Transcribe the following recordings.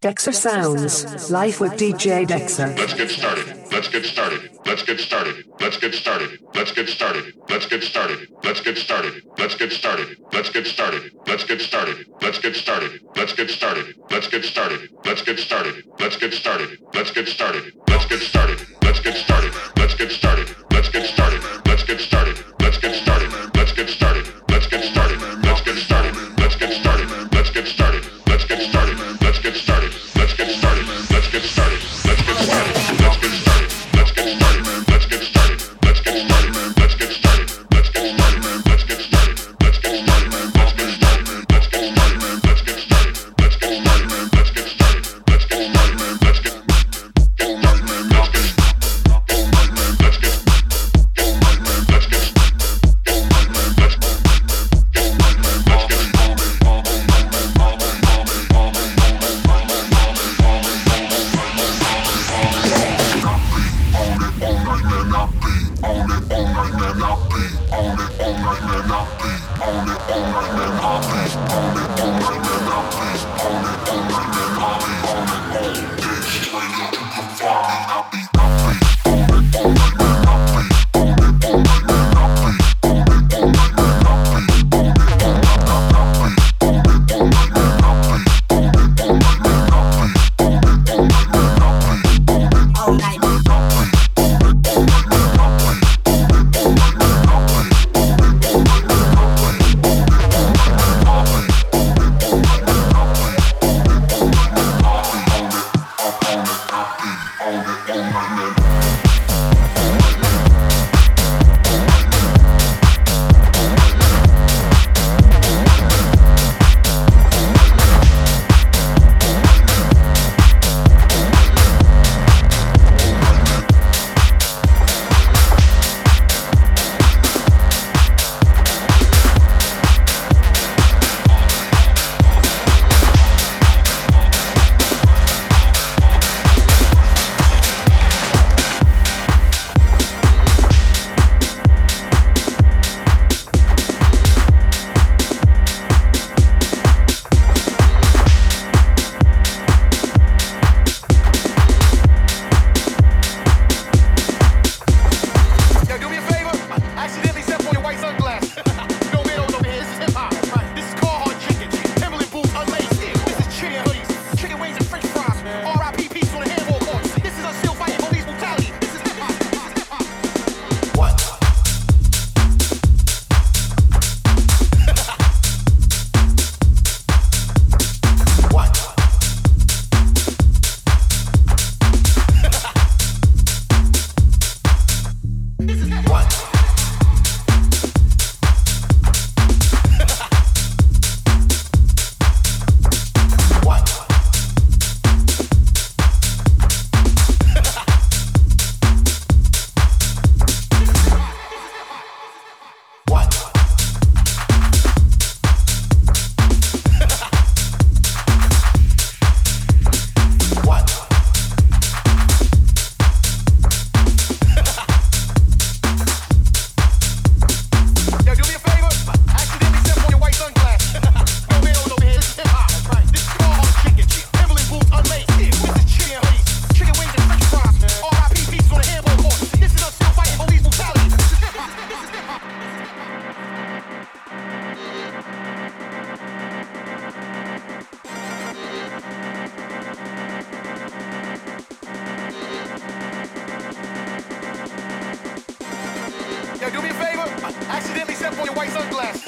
Dexter Sounds, live with DJ Dexter. Let's get started. Let's get started. Let's get started. Let's get started. Let's get started. Let's get started. Let's get started. Let's get started. Let's get started. Let's get started. Let's get started. Let's get started. Let's get started. Let's get started. Let's get started. Let's get started. Let's get started. Let's get started. white sunglasses.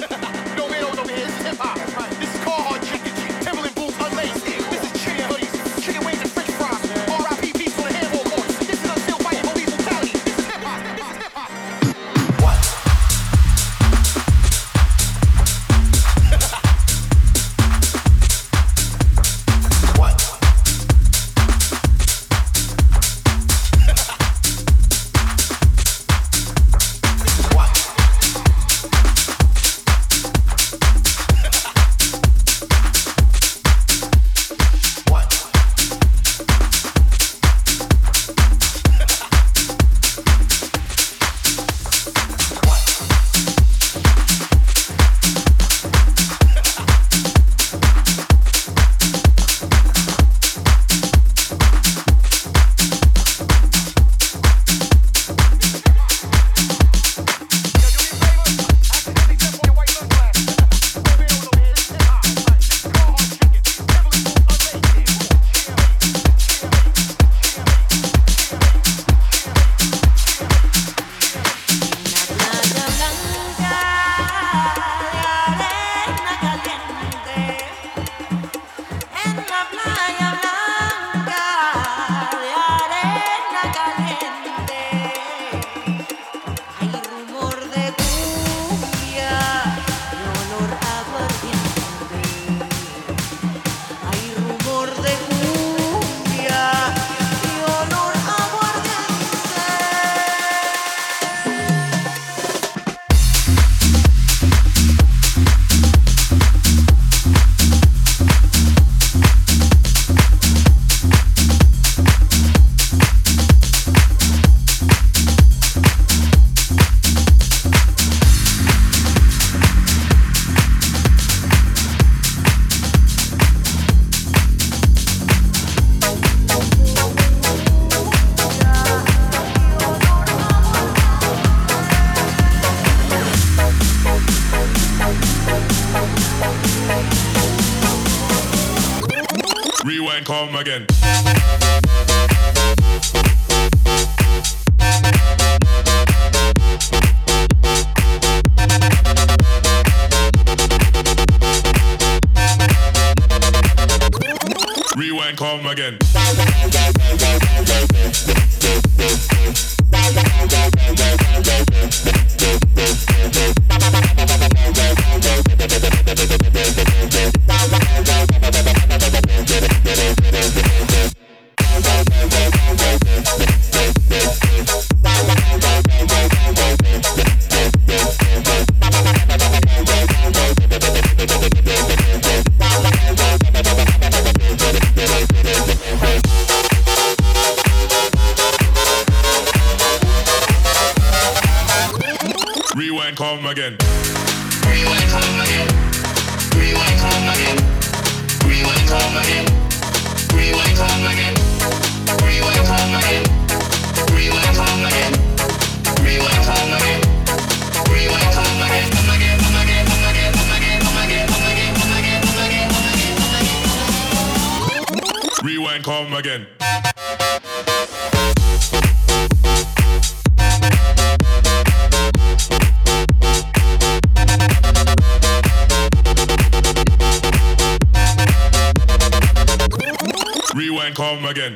Come again.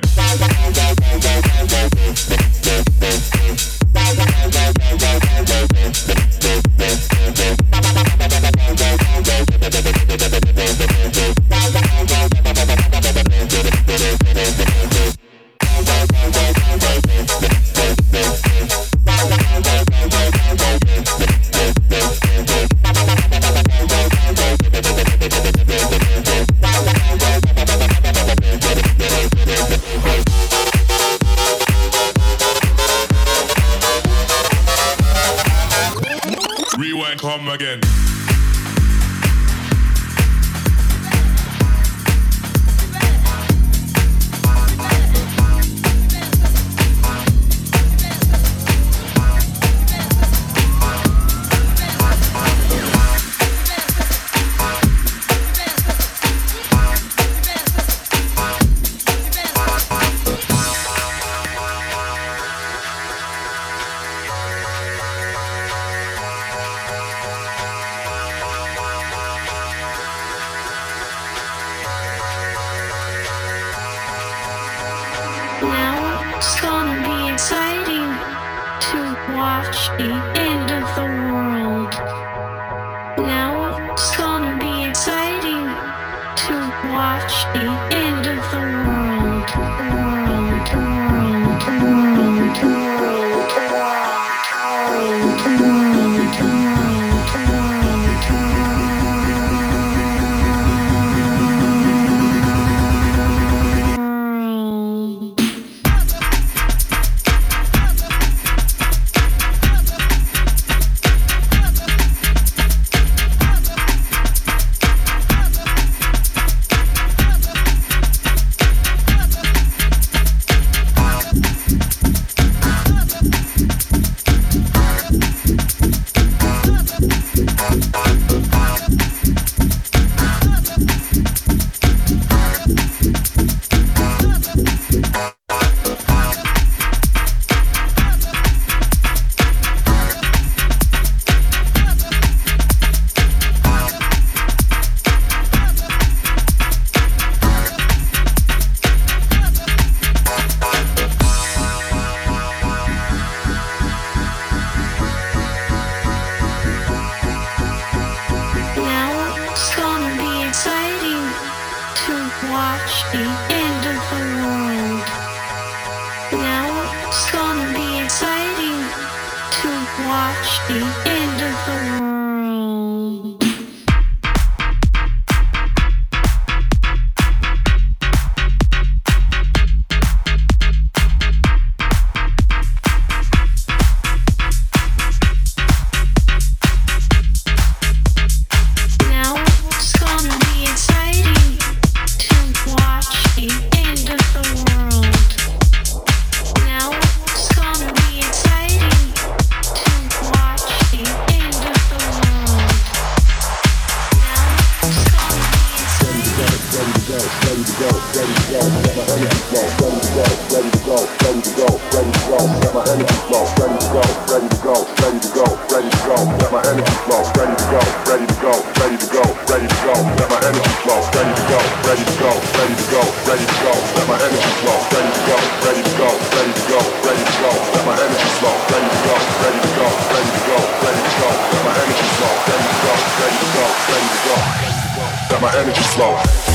ready to go. Got my energy flowing.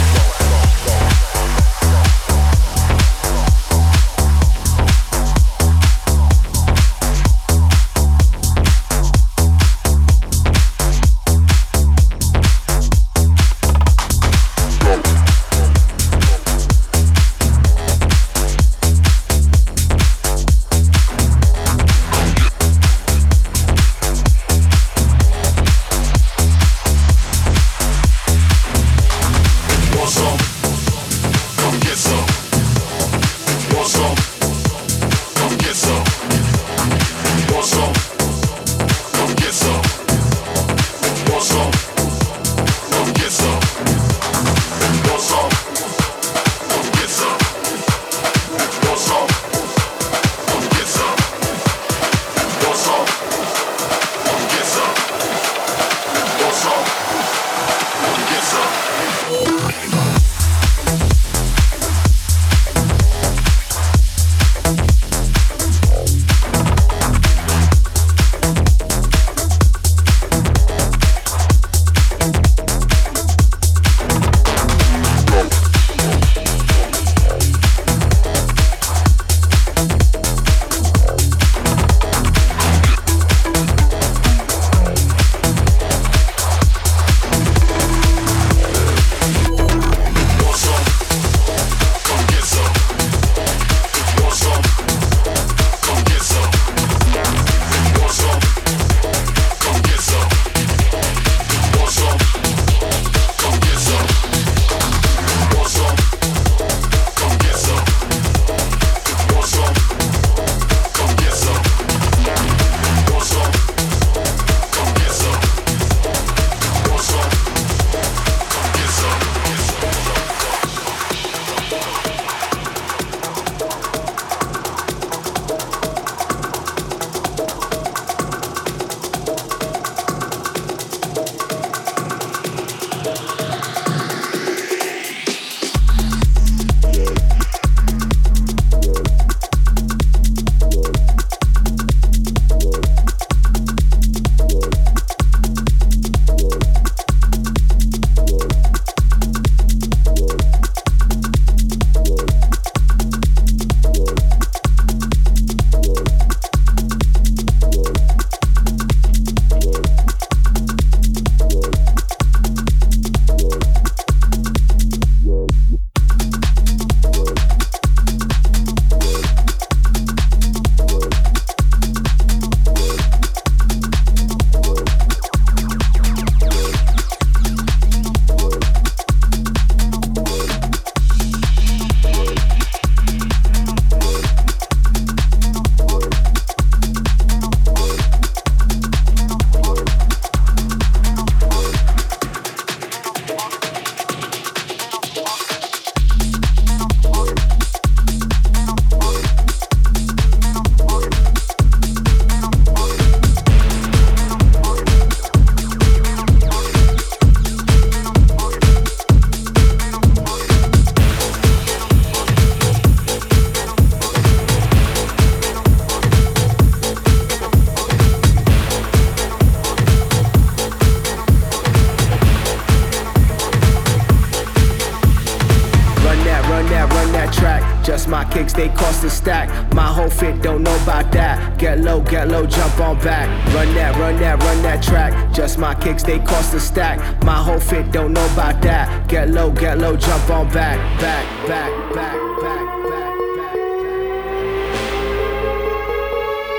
that, run that, run that track. Just my kicks, they cost a stack. My whole fit don't know about that. Get low, get low, jump on back, back, back, back, back, back.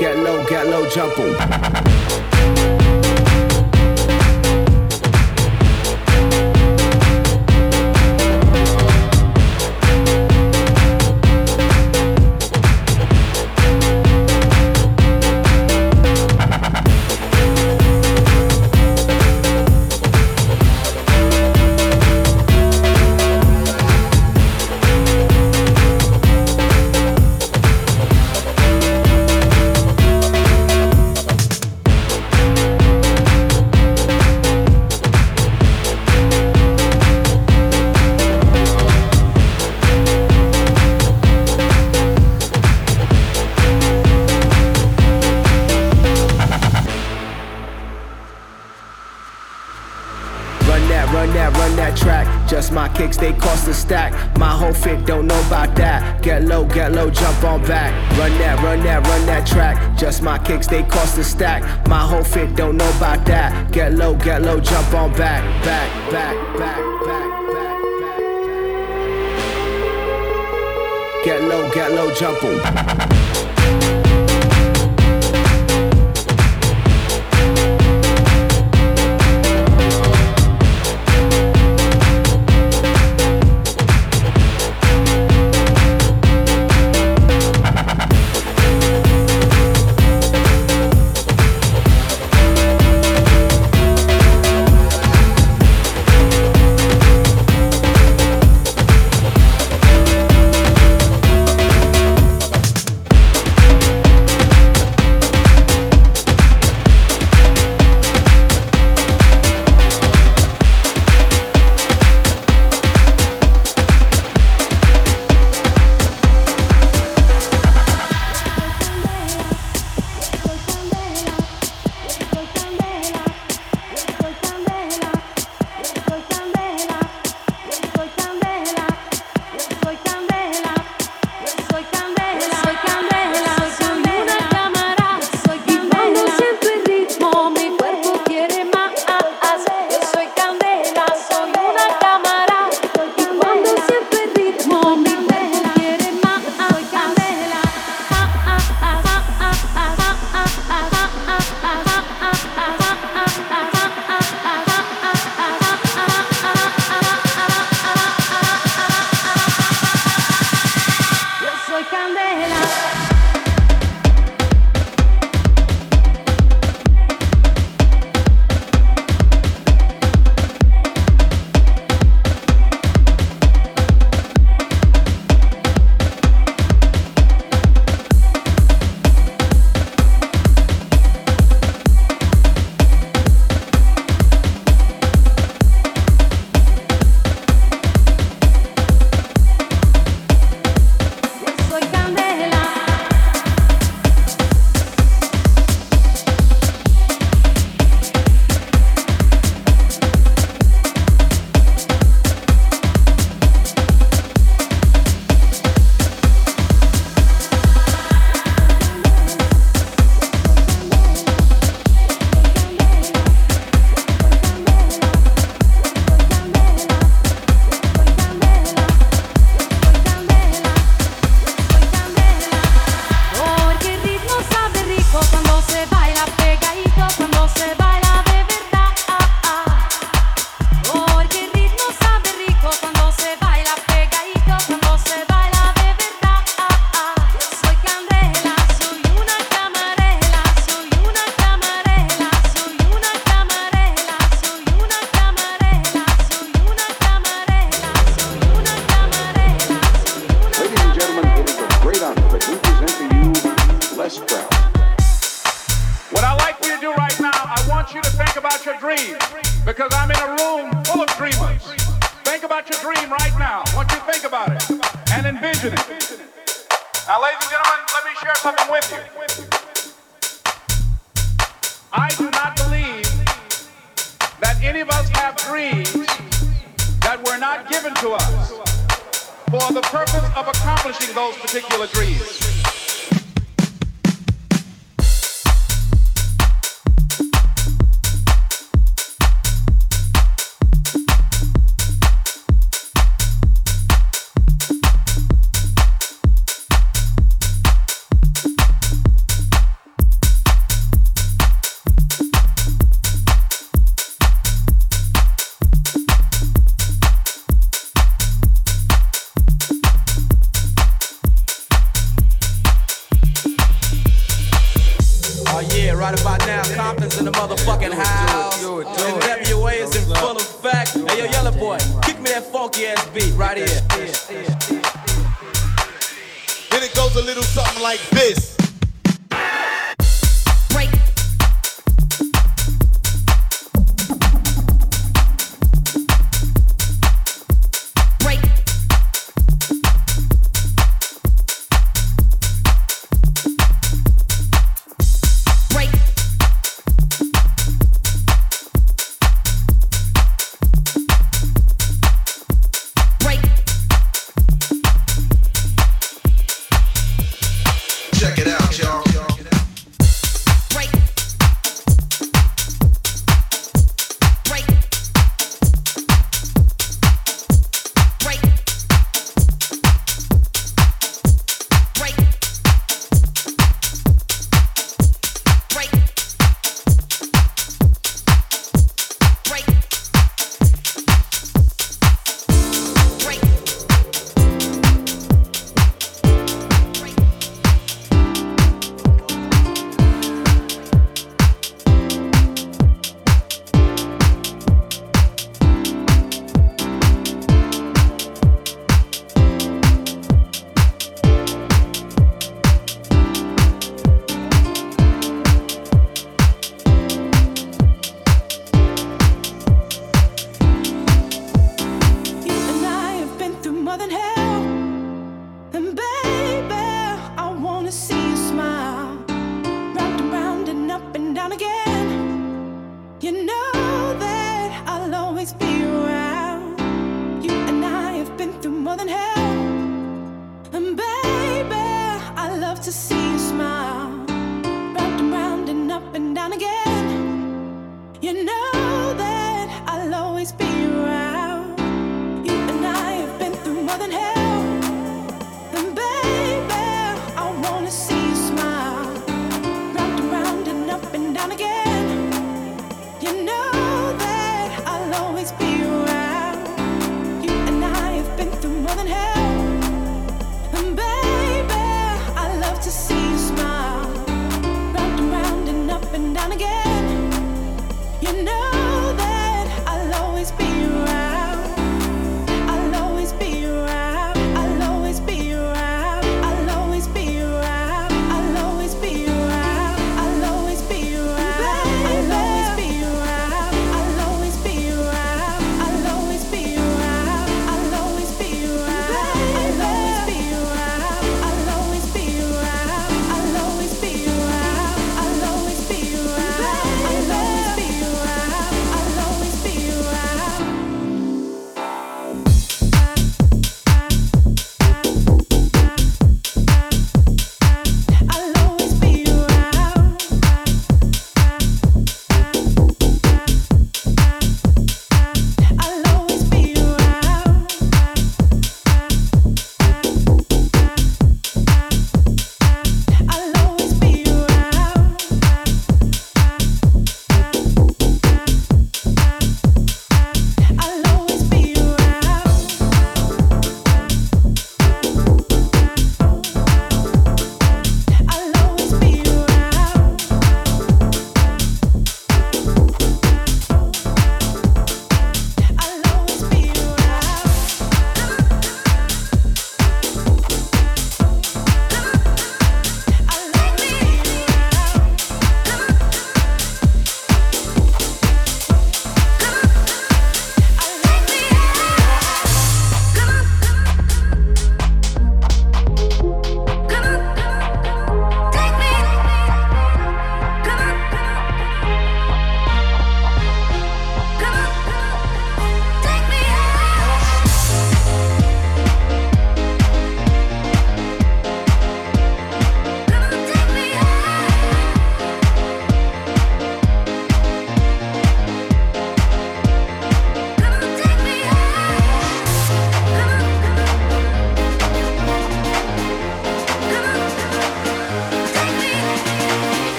Get low, get low, jump on. Kicks, they cost a stack. My whole fit don't know about that. Get low, get low, jump on back. Run that, run that, run that track. Just my kicks, they cost a stack. My whole fit don't know about that. Get low, get low, jump on back, back, back, back, back, back, back. Get low, get low, jump on.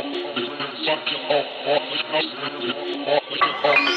off, fuck you off, fuck you off, fuck you off.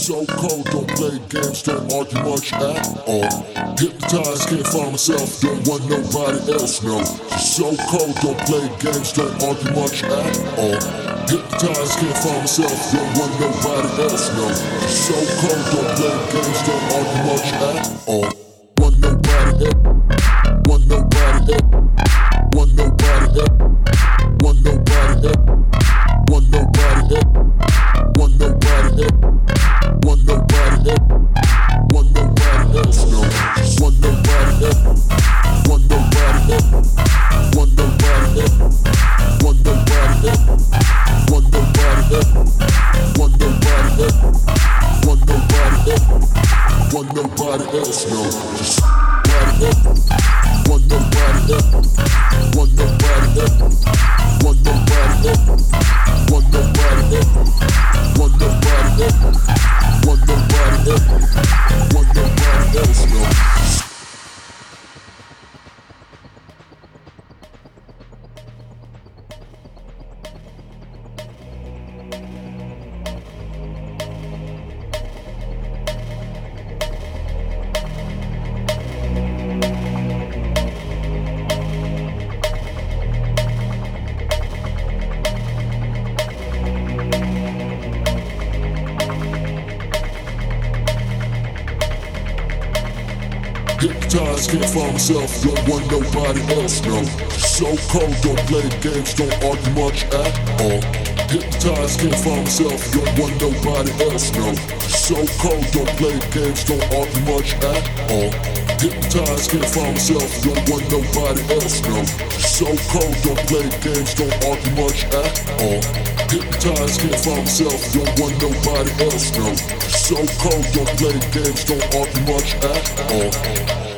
So cold, don't play games, don't argue much at all. Hypnotized, can't find myself, don't want nobody else, no. So cold, don't play games, don't argue much at all. Hypnotized, can't find myself, don't want nobody else, no. So cold, don't play games, don't argue much at all. Games, don't argue much at all. Hypnotized, can't find myself, don't want nobody else, no. So cold, don't play games, don't argue much at all. Hypnotized, can't find myself, don't want nobody else, no. So cold, don't play games, don't argue much at all. Hypnotized, can't find myself, don't want nobody else, no. So cold, don't play games, don't argue much at all.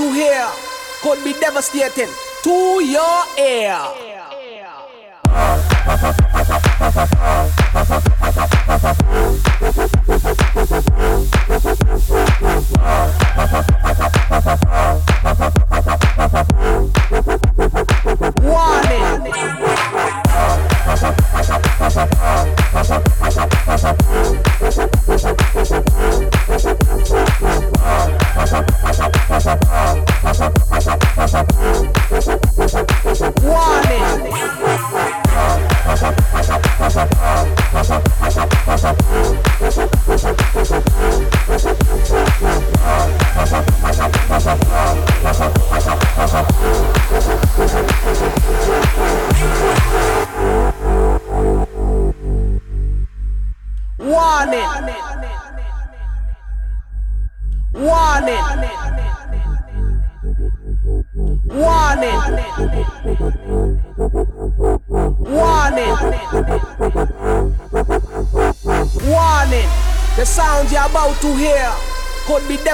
To hear. Could be devastating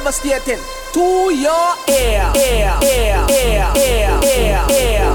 devastating to your ear, ear, ear, ear, ear, ear, ear.